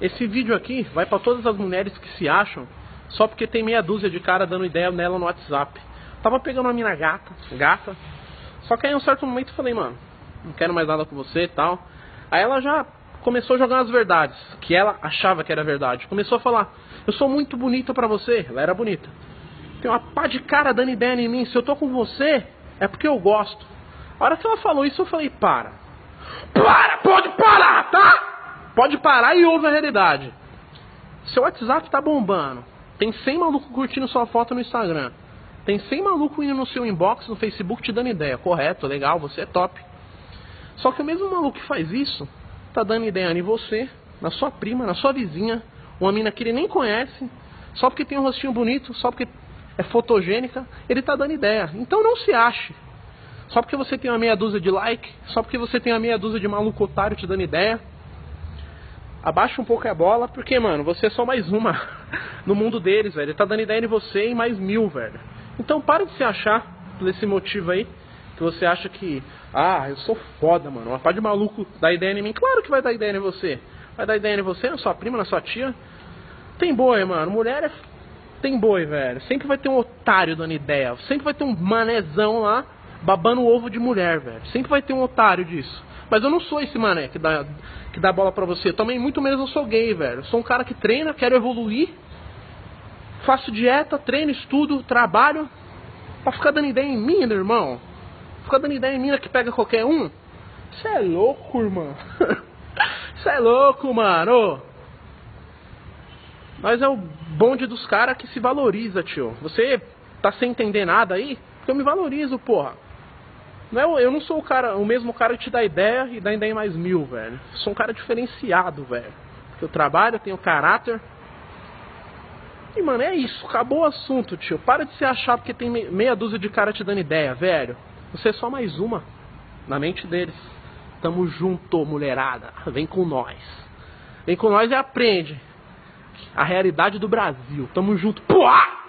esse vídeo aqui vai pra todas as mulheres que se acham só porque tem meia dúzia de cara dando ideia nela no WhatsApp. Tava pegando uma mina gata, gata. Só que aí em um certo momento eu falei, mano, não quero mais nada com você e tal. Aí ela já começou a jogar as verdades, que ela achava que era verdade. Começou a falar, eu sou muito bonita pra você. Ela era bonita. Tem uma pá de cara dando ideia em mim. Se eu tô com você, é porque eu gosto. A hora que ela falou isso, eu falei, para. Para, pode parar, tá? Pode parar e ouve a realidade. Seu WhatsApp tá bombando. Tem 100 maluco curtindo sua foto no Instagram. Tem 100 maluco indo no seu inbox no Facebook te dando ideia. Correto, legal, você é top. Só que o mesmo maluco que faz isso, tá dando ideia em você, na sua prima, na sua vizinha, uma mina que ele nem conhece, só porque tem um rostinho bonito, só porque é fotogênica, ele tá dando ideia. Então não se ache. Só porque você tem uma meia dúzia de like, só porque você tem uma meia dúzia de maluco otário te dando ideia, abaixa um pouco a bola, porque, mano, você é só mais uma no mundo deles, velho. Ele tá dando ideia em você e mais mil, velho. Então para de se achar por esse motivo aí, que você acha que, ah, eu sou foda, mano. Uma pá de maluco dá ideia em mim. Claro que vai dar ideia em você. Vai dar ideia em você, na sua prima, na sua tia. Tem boi, mano. Mulher é... tem boi, velho. Sempre vai ter um otário dando ideia. Sempre vai ter um manezão lá babando ovo de mulher, velho. Sempre vai ter um otário disso. Mas eu não sou esse mané que dá, que dá bola pra você. Também muito menos eu sou gay, velho. Eu sou um cara que treina, quero evoluir. Faço dieta, treino, estudo, trabalho. Pra ficar dando ideia em mim, meu irmão. Ficar dando ideia em mim que pega qualquer um. Você é louco, irmão. Você é louco, mano. Mas é o bonde dos caras que se valoriza, tio. Você tá sem entender nada aí? Porque eu me valorizo, porra. Não é, eu não sou o cara, o mesmo cara que te dá ideia e dá ideia mais mil, velho. sou um cara diferenciado, velho. Eu trabalho, eu tenho caráter. E, mano, é isso. Acabou o assunto, tio. Para de se achar porque tem meia dúzia de cara te dando ideia, velho. Você é só mais uma na mente deles. Tamo junto, mulherada. Vem com nós. Vem com nós e aprende a realidade do Brasil. Tamo junto. Pua!